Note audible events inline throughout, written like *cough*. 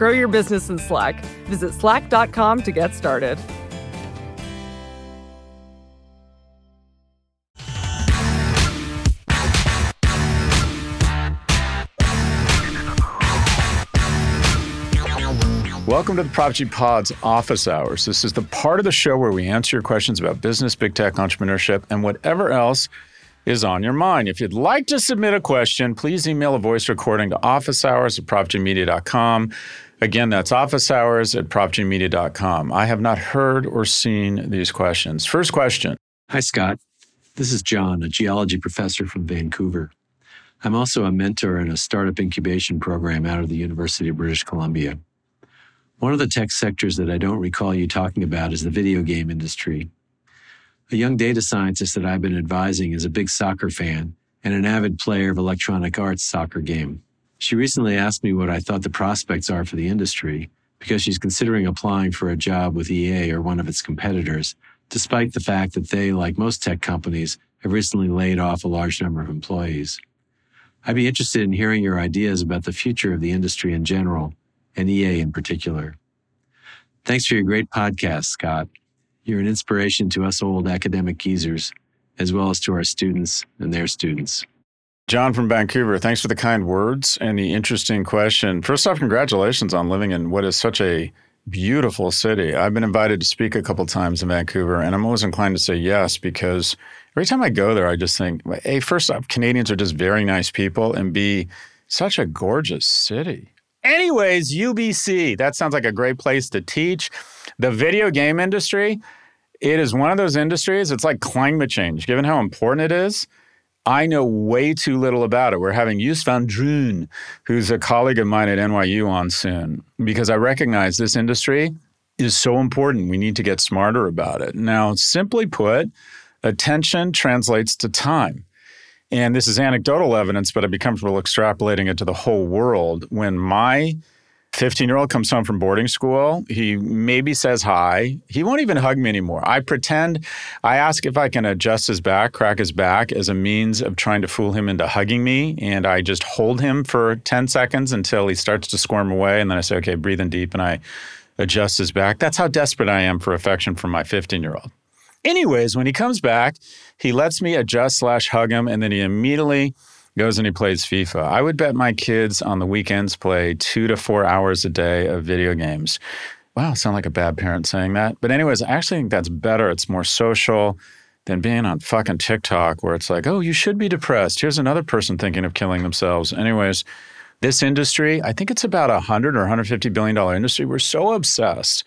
Grow your business in Slack. Visit slack.com to get started. Welcome to the Prof G Pod's Office Hours. This is the part of the show where we answer your questions about business, big tech, entrepreneurship, and whatever else is on your mind. If you'd like to submit a question, please email a voice recording to officehours at profgmedia.com. Again, that's office hours at profgmedia.com. I have not heard or seen these questions. First question. Hi, Scott. This is John, a geology professor from Vancouver. I'm also a mentor in a startup incubation program out of the University of British Columbia. One of the tech sectors that I don't recall you talking about is the video game industry. A young data scientist that I've been advising is a big soccer fan and an avid player of Electronic Arts soccer game. She recently asked me what I thought the prospects are for the industry because she's considering applying for a job with EA or one of its competitors, despite the fact that they, like most tech companies, have recently laid off a large number of employees. I'd be interested in hearing your ideas about the future of the industry in general, and EA in particular. Thanks for your great podcast, Scott. You're an inspiration to us old academic geezers, as well as to our students and their students. John from Vancouver, thanks for the kind words and the interesting question. First off, congratulations on living in what is such a beautiful city. I've been invited to speak a couple times in Vancouver, and I'm always inclined to say yes because every time I go there, I just think, A, first off, Canadians are just very nice people, and B, such a gorgeous city. Anyways, UBC, that sounds like a great place to teach. The video game industry, it is one of those industries, it's like climate change, given how important it is I know way too little about it. We're having Joost van Dreunen, who's a colleague of mine at NYU, on soon because I recognize this industry is so important. We need to get smarter about it. Now, simply put, attention translates to time. And this is anecdotal evidence, but I'd be comfortable extrapolating it to the whole world. When my 15 year old comes home from boarding school. He maybe says hi. He won't even hug me anymore. I pretend, I ask if I can adjust his back, crack his back as a means of trying to fool him into hugging me. And I just hold him for 10 seconds until he starts to squirm away. And then I say, okay, breathe in deep. And I adjust his back. That's how desperate I am for affection from my 15 year old. Anyways, when he comes back, he lets me adjust slash hug him. And then he immediately goes and he plays FIFA. I would bet my kids on the weekends play two to four hours a day of video games. Wow, sound like a bad parent saying that. But, anyways, I actually think that's better. It's more social than being on fucking TikTok where it's like, oh, you should be depressed. Here's another person thinking of killing themselves. Anyways, this industry, I think it's about a 100 or 150 billion dollar industry. We're so obsessed.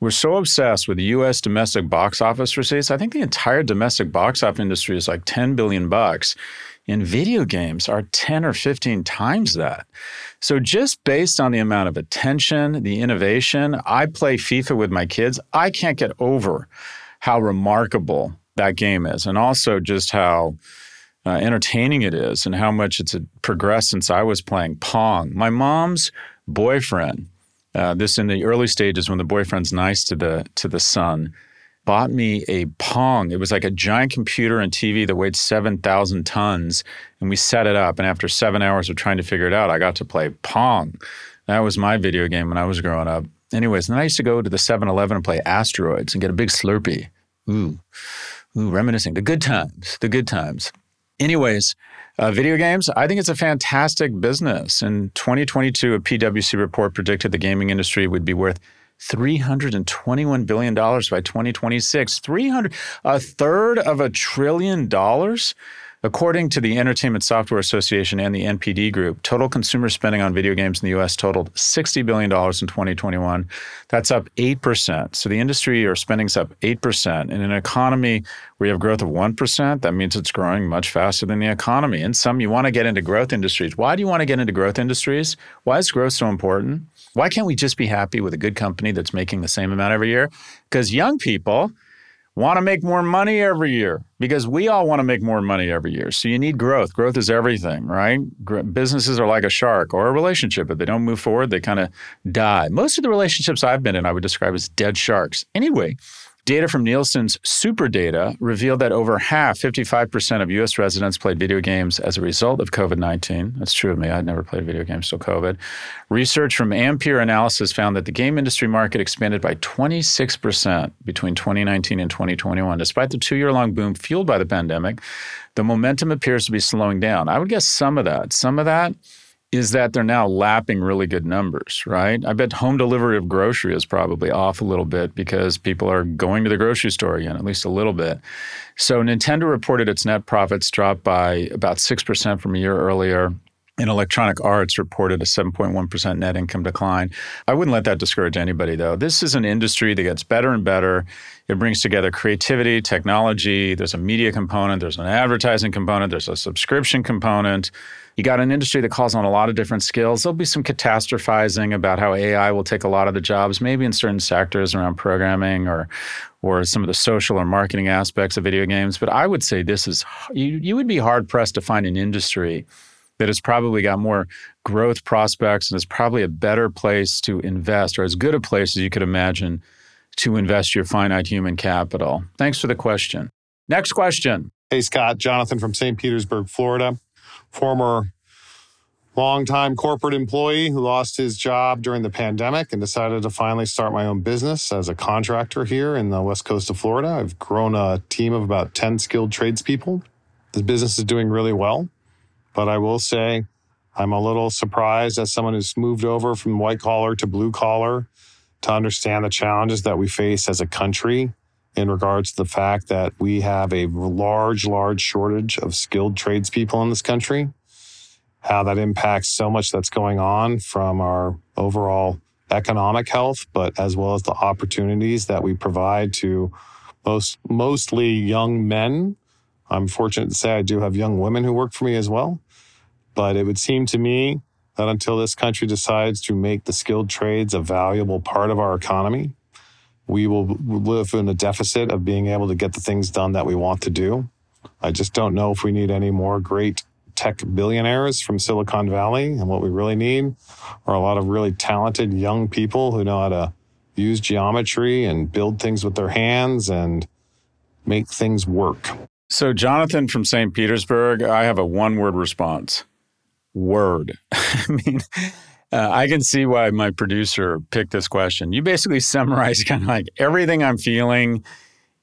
We're so obsessed with US domestic box office receipts. I think the entire domestic box office industry is like 10 billion bucks in video games are 10 or 15 times that. So, just based on the amount of attention, the innovation, I play FIFA with my kids. I can't get over how remarkable that game is, and also just how uh, entertaining it is, and how much it's progressed since I was playing Pong. My mom's boyfriend, uh, this in the early stages when the boyfriend's nice to the to the son, bought me a Pong. It was like a giant computer and TV that weighed 7,000 tons. And we set it up. And after seven hours of trying to figure it out, I got to play Pong. That was my video game when I was growing up. Anyways, then I used to go to the 7 Eleven and play Asteroids and get a big Slurpee. Ooh, ooh, reminiscing. The good times, the good times. Anyways, Uh, video games, I think it's a fantastic business. In 2022, a PwC report predicted the gaming industry would be worth $321 billion by 2026. 300, a third of a trillion dollars? According to the Entertainment Software Association and the NPD Group, total consumer spending on video games in the US totaled $60 billion in 2021. That's up 8%. So the industry or spending's up 8%. In an economy where you have growth of 1%, that means it's growing much faster than the economy. In some, you want to get into growth industries. Why do you want to get into growth industries? Why is growth so important? Why can't we just be happy with a good company that's making the same amount every year? Because young people, want to make more money every year because we all want to make more money every year. So you need growth. Growth is everything, right? Businesses are like a shark or a relationship. If they don't move forward, they kind of die. Most of the relationships I've been in, I would describe as dead sharks. Anyway, Data from Nielsen's Super Data revealed that over half, 55% of US residents played video games as a result of COVID 19. That's true of me. I'd never played video games till COVID. Research from Ampere Analysis found that the game industry market expanded by 26% between 2019 and 2021. Despite the two year long boom fueled by the pandemic, the momentum appears to be slowing down. I would guess some of that. Some of that is that they're now lapping really good numbers, right? I bet home delivery of grocery is probably off a little bit because people are going to the grocery store again, at least a little bit. So Nintendo reported its net profits dropped by about 6% from a year earlier. And Electronic Arts reported a 7.1% net income decline. I wouldn't let that discourage anybody, though. This is an industry that gets better and better. It brings together creativity, technology. There's a media component, there's an advertising component, there's a subscription component. You got an industry that calls on a lot of different skills. There'll be some catastrophizing about how AI will take a lot of the jobs, maybe in certain sectors around programming or or some of the social or marketing aspects of video games. But I would say this is you, you would be hard pressed to find an industry that has probably got more growth prospects and is probably a better place to invest or as good a place as you could imagine to invest your finite human capital. Thanks for the question. Next question. Hey, Scott. Jonathan from St. Petersburg, Florida former longtime corporate employee who lost his job during the pandemic and decided to finally start my own business as a contractor here in the west coast of Florida. I've grown a team of about 10 skilled tradespeople. The business is doing really well, but I will say I'm a little surprised as someone who's moved over from white collar to blue collar to understand the challenges that we face as a country in regards to the fact that we have a large, large shortage of skilled tradespeople in this country, how that impacts so much that's going on from our overall economic health, but as well as the opportunities that we provide to most, mostly young men. I'm fortunate to say I do have young women who work for me as well. But it would seem to me that until this country decides to make the skilled trades a valuable part of our economy, we will live in a deficit of being able to get the things done that we want to do. I just don't know if we need any more great tech billionaires from Silicon Valley. And what we really need are a lot of really talented young people who know how to use geometry and build things with their hands and make things work. So, Jonathan from St. Petersburg, I have a one word response word. *laughs* I mean, uh, I can see why my producer picked this question. You basically *laughs* summarize kind of like everything I'm feeling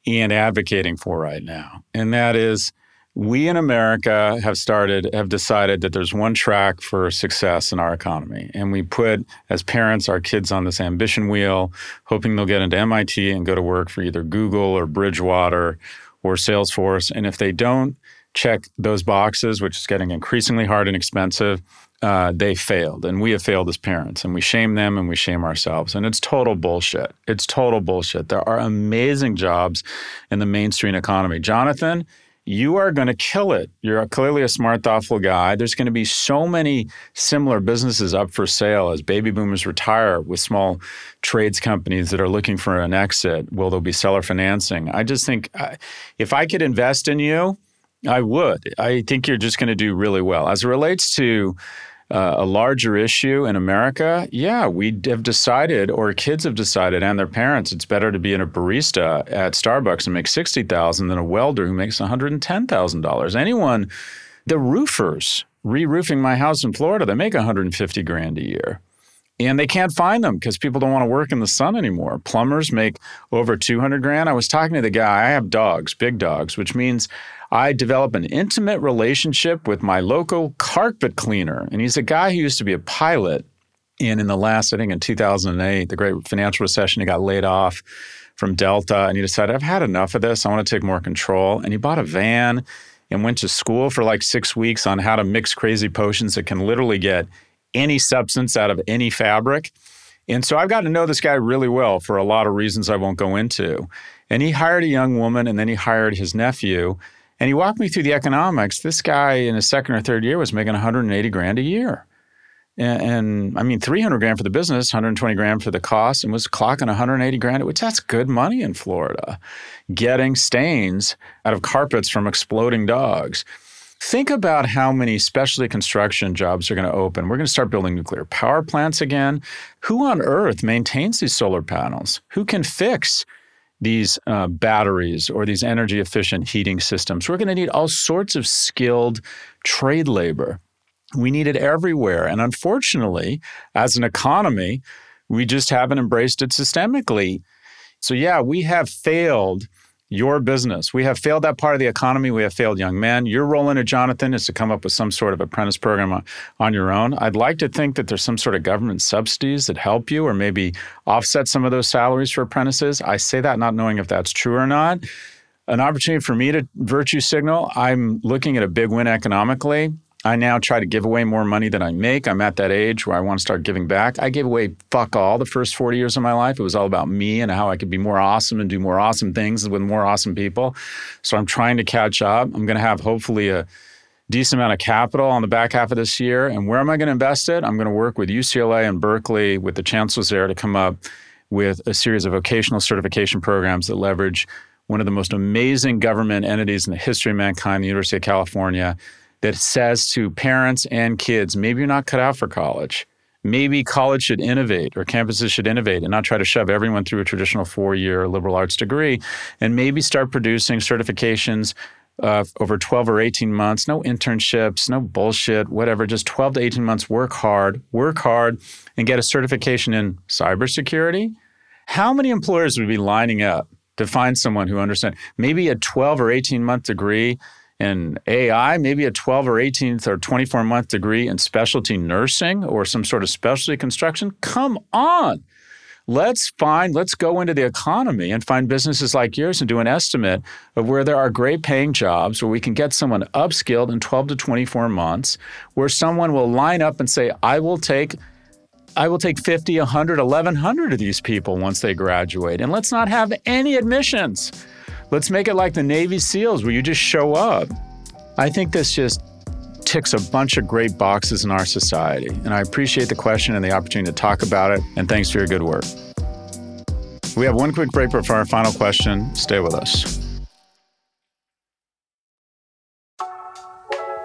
and advocating for right now. And that is we in America have started, have decided that there's one track for success in our economy. And we put, as parents, our kids on this ambition wheel, hoping they'll get into MIT and go to work for either Google or Bridgewater or Salesforce. And if they don't check those boxes, which is getting increasingly hard and expensive, uh, they failed and we have failed as parents and we shame them and we shame ourselves and it's total bullshit. It's total bullshit. There are amazing jobs in the mainstream economy. Jonathan you are going to kill it. You're clearly a smart thoughtful guy. There's going to be so many similar businesses up for sale as baby boomers retire with small trades companies that are looking for an exit. Will there be seller financing? I just think uh, if i could invest in you I would. I think you're just going to do really well. As it relates to uh, a larger issue in America, yeah, we have decided, or kids have decided, and their parents, it's better to be in a barista at Starbucks and make sixty thousand than a welder who makes one hundred and ten thousand dollars. Anyone, the roofers re-roofing my house in Florida, they make one hundred and fifty grand a year and they can't find them because people don't want to work in the sun anymore. Plumbers make over 200 grand. I was talking to the guy, I have dogs, big dogs, which means I develop an intimate relationship with my local carpet cleaner. And he's a guy who used to be a pilot. And in the last, I think in 2008, the great financial recession, he got laid off from Delta and he decided, I've had enough of this. I want to take more control. And he bought a van and went to school for like six weeks on how to mix crazy potions that can literally get any substance out of any fabric. And so I've gotten to know this guy really well for a lot of reasons I won't go into. And he hired a young woman and then he hired his nephew. And he walked me through the economics. This guy in his second or third year was making 180 grand a year. And, and I mean, 300 grand for the business, 120 grand for the cost, and was clocking 180 grand, which that's good money in Florida. Getting stains out of carpets from exploding dogs. Think about how many specialty construction jobs are going to open. We're going to start building nuclear power plants again. Who on earth maintains these solar panels? Who can fix these uh, batteries or these energy efficient heating systems? We're going to need all sorts of skilled trade labor. We need it everywhere. And unfortunately, as an economy, we just haven't embraced it systemically. So, yeah, we have failed your business. We have failed that part of the economy. We have failed young men. Your role in it, Jonathan, is to come up with some sort of apprentice program on, on, your own. I'd like to think that there's some sort of government subsidies that help you or maybe offset some of those salaries for apprentices. I say that not knowing if that's true or not. An opportunity for me to virtue signal. I'm looking at a big win economically. I now try to give away more money than I make. I'm at that age where I want to start giving back. I gave away fuck all the first 40 years of my life. It was all about me and how I could be more awesome and do more awesome things with more awesome people. So I'm trying to catch up. I'm going to have hopefully a decent amount of capital on the back half of this year. And where am I going to invest it? I'm going to work with UCLA and Berkeley with the chancellors there to come up with a series of vocational certification programs that leverage one of the most amazing government entities in the history of mankind, the University of California that says to parents and kids, maybe you're not cut out for college. Maybe college should innovate or campuses should innovate and not try to shove everyone through a traditional four year liberal arts degree. And maybe start producing certifications uh, over 12 or 18 months, no internships, no bullshit, whatever, just 12 to 18 months, work hard, work hard, and get a certification in cybersecurity. How many employers would be lining up to find someone who understands maybe a 12 or 18 month degree in AI, maybe a 12 or 18 or 24 month degree in specialty nursing or some sort of specialty construction. Come on. Let's find, let's go into the economy and find businesses like yours and do an estimate of where there are great paying jobs where we can get someone upskilled in 12 to 24 months, where someone will line up and say, I will take I will take 50, 100, 1100 of these people once they graduate. And let's not have any admissions. Let's make it like the Navy SEALs where you just show up. I think this just ticks a bunch of great boxes in our society. And I appreciate the question and the opportunity to talk about it. And thanks for your good work. We have one quick break before our final question. Stay with us.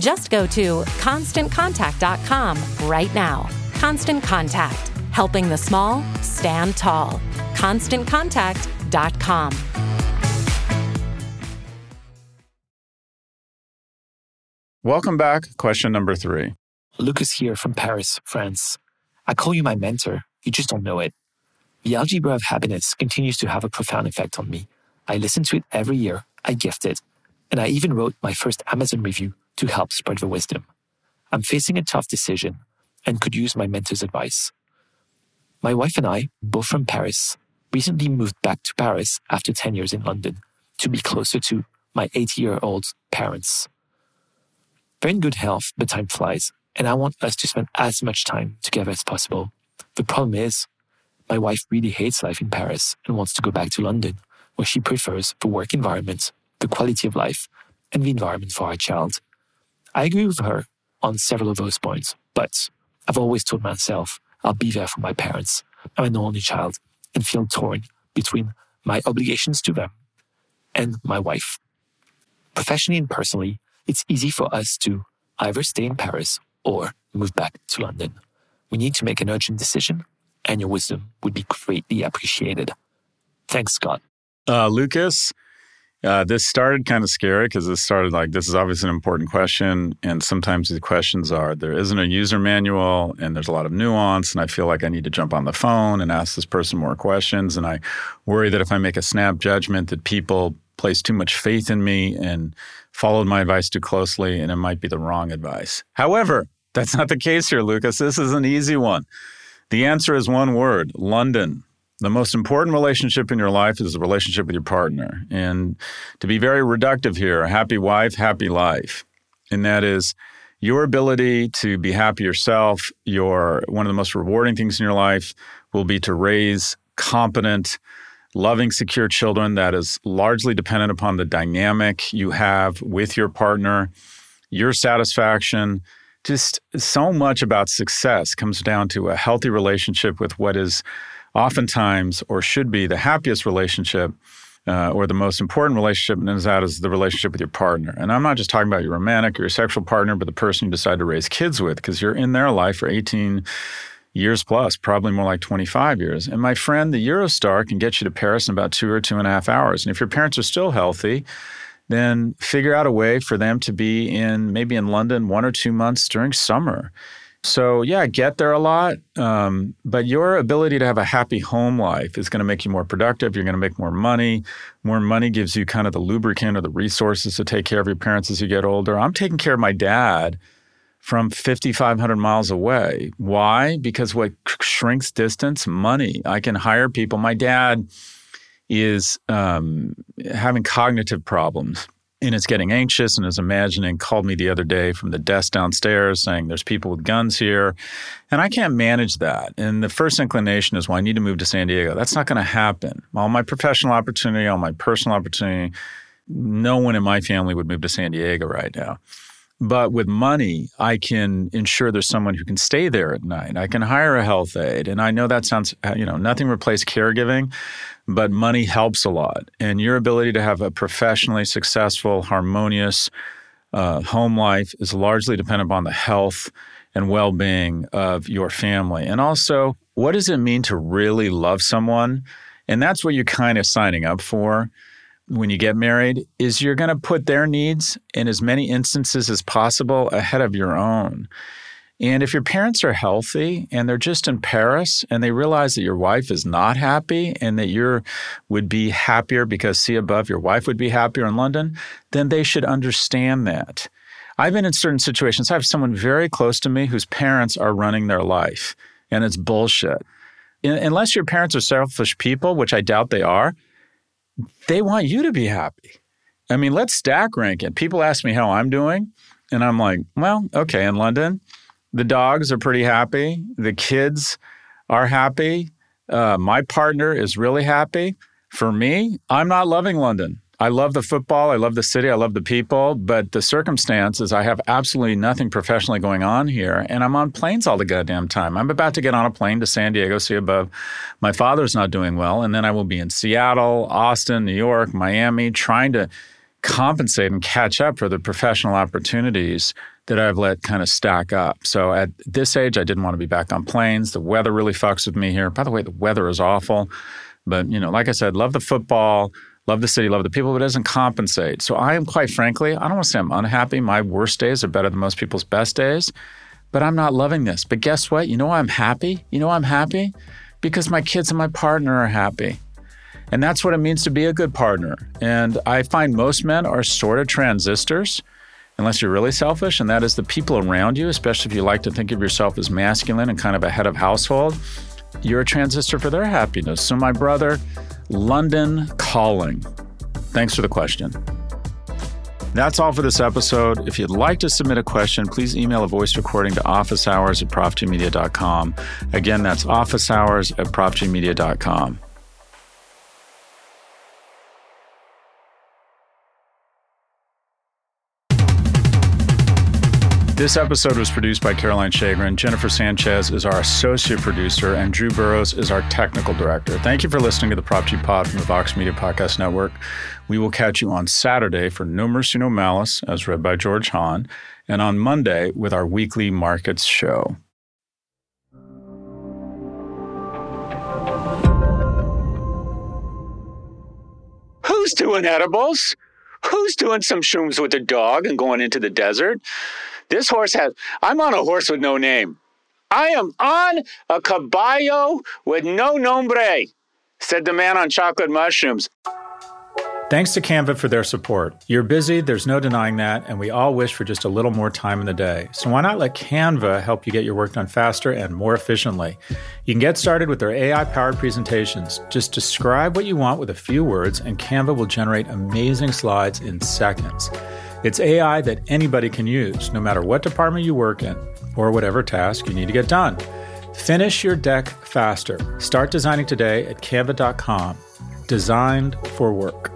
Just go to constantcontact.com right now. Constant Contact, helping the small stand tall. ConstantContact.com. Welcome back. Question number three. Lucas here from Paris, France. I call you my mentor. You just don't know it. The Algebra of Happiness continues to have a profound effect on me. I listen to it every year, I gift it, and I even wrote my first Amazon review to help spread the wisdom. I'm facing a tough decision and could use my mentor's advice. My wife and I, both from Paris, recently moved back to Paris after 10 years in London to be closer to my 80 year old parents. They're in good health, but time flies, and I want us to spend as much time together as possible. The problem is, my wife really hates life in Paris and wants to go back to London, where she prefers the work environment, the quality of life, and the environment for our child. I agree with her on several of those points, but I've always told myself I'll be there for my parents. I'm an only child and feel torn between my obligations to them and my wife. Professionally and personally, it's easy for us to either stay in Paris or move back to London. We need to make an urgent decision, and your wisdom would be greatly appreciated. Thanks, Scott. Uh, Lucas, uh, this started kind of scary because this started like this is obviously an important question, and sometimes the questions are there isn't a user manual, and there's a lot of nuance, and I feel like I need to jump on the phone and ask this person more questions, and I worry that if I make a snap judgment, that people place too much faith in me and followed my advice too closely, and it might be the wrong advice. However, that's not the case here, Lucas. This is an easy one. The answer is one word London. The most important relationship in your life is the relationship with your partner. And to be very reductive here, happy wife, happy life. And that is your ability to be happy yourself. Your one of the most rewarding things in your life will be to raise competent, loving, secure children that is largely dependent upon the dynamic you have with your partner, your satisfaction. Just so much about success comes down to a healthy relationship with what is oftentimes or should be the happiest relationship uh, or the most important relationship, and that is the relationship with your partner. And I'm not just talking about your romantic or your sexual partner, but the person you decide to raise kids with, because you're in their life for 18 years plus, probably more like 25 years. And my friend, the Eurostar can get you to Paris in about two or two and a half hours. And if your parents are still healthy, then figure out a way for them to be in maybe in London one or two months during summer. So, yeah, get there a lot. Um, but your ability to have a happy home life is going to make you more productive. You're going to make more money. More money gives you kind of the lubricant or the resources to take care of your parents as you get older. I'm taking care of my dad from 5,500 miles away. Why? Because what shrinks distance? Money. I can hire people. My dad is um, having cognitive problems and is getting anxious and is imagining called me the other day from the desk downstairs saying there's people with guns here and i can't manage that and the first inclination is well i need to move to san diego that's not going to happen all my professional opportunity all my personal opportunity no one in my family would move to san diego right now but with money, I can ensure there's someone who can stay there at night. I can hire a health aide. And I know that sounds, you know, nothing replaces caregiving, but money helps a lot. And your ability to have a professionally successful, harmonious uh, home life is largely dependent upon the health and well being of your family. And also, what does it mean to really love someone? And that's what you're kind of signing up for when you get married is you're going to put their needs in as many instances as possible ahead of your own. And if your parents are healthy and they're just in Paris and they realize that your wife is not happy and that you would be happier because see above your wife would be happier in London, then they should understand that. I've been in certain situations. I have someone very close to me whose parents are running their life, and it's bullshit. unless your parents are selfish people, which I doubt they are, they want you to be happy. I mean, let's stack rank it. People ask me how I'm doing, and I'm like, well, okay, in London, the dogs are pretty happy. The kids are happy. Uh, my partner is really happy. For me, I'm not loving London. I love the football. I love the city. I love the people. But the circumstance is I have absolutely nothing professionally going on here. And I'm on planes all the goddamn time. I'm about to get on a plane to San Diego, see above. My father's not doing well. And then I will be in Seattle, Austin, New York, Miami, trying to compensate and catch up for the professional opportunities that I've let kind of stack up. So at this age, I didn't want to be back on planes. The weather really fucks with me here. By the way, the weather is awful. But, you know, like I said, love the football love the city, love the people, but it doesn't compensate. So I am quite frankly, I don't want to say I'm unhappy. My worst days are better than most people's best days, but I'm not loving this. But guess what? You know I'm happy? You know I'm happy? Because my kids and my partner are happy. And that's what it means to be a good partner. And I find most men are sort of transistors, unless you're really selfish, and that is the people around you, especially if you like to think of yourself as masculine and kind of a head of household. You're a transistor for their happiness. So, my brother, London Calling. Thanks for the question. That's all for this episode. If you'd like to submit a question, please email a voice recording to officehours at profgmedia.com. Again, that's officehours at profgmedia.com. This episode was produced by Caroline Shagrin. Jennifer Sanchez is our associate producer, and Drew Burrows is our technical director. Thank you for listening to the Prof G Pod from the Vox Media Podcast Network. We will catch you on Saturday for No Mercy, No Malice, as read by George Hahn, and on Monday with our weekly markets show. Who's doing edibles? Who's doing some shrooms with a dog and going into the desert? This horse has, I'm on a horse with no name. I am on a caballo with no nombre, said the man on chocolate mushrooms. Thanks to Canva for their support. You're busy, there's no denying that, and we all wish for just a little more time in the day. So why not let Canva help you get your work done faster and more efficiently? You can get started with their AI powered presentations. Just describe what you want with a few words, and Canva will generate amazing slides in seconds. It's AI that anybody can use, no matter what department you work in or whatever task you need to get done. Finish your deck faster. Start designing today at canva.com. Designed for work.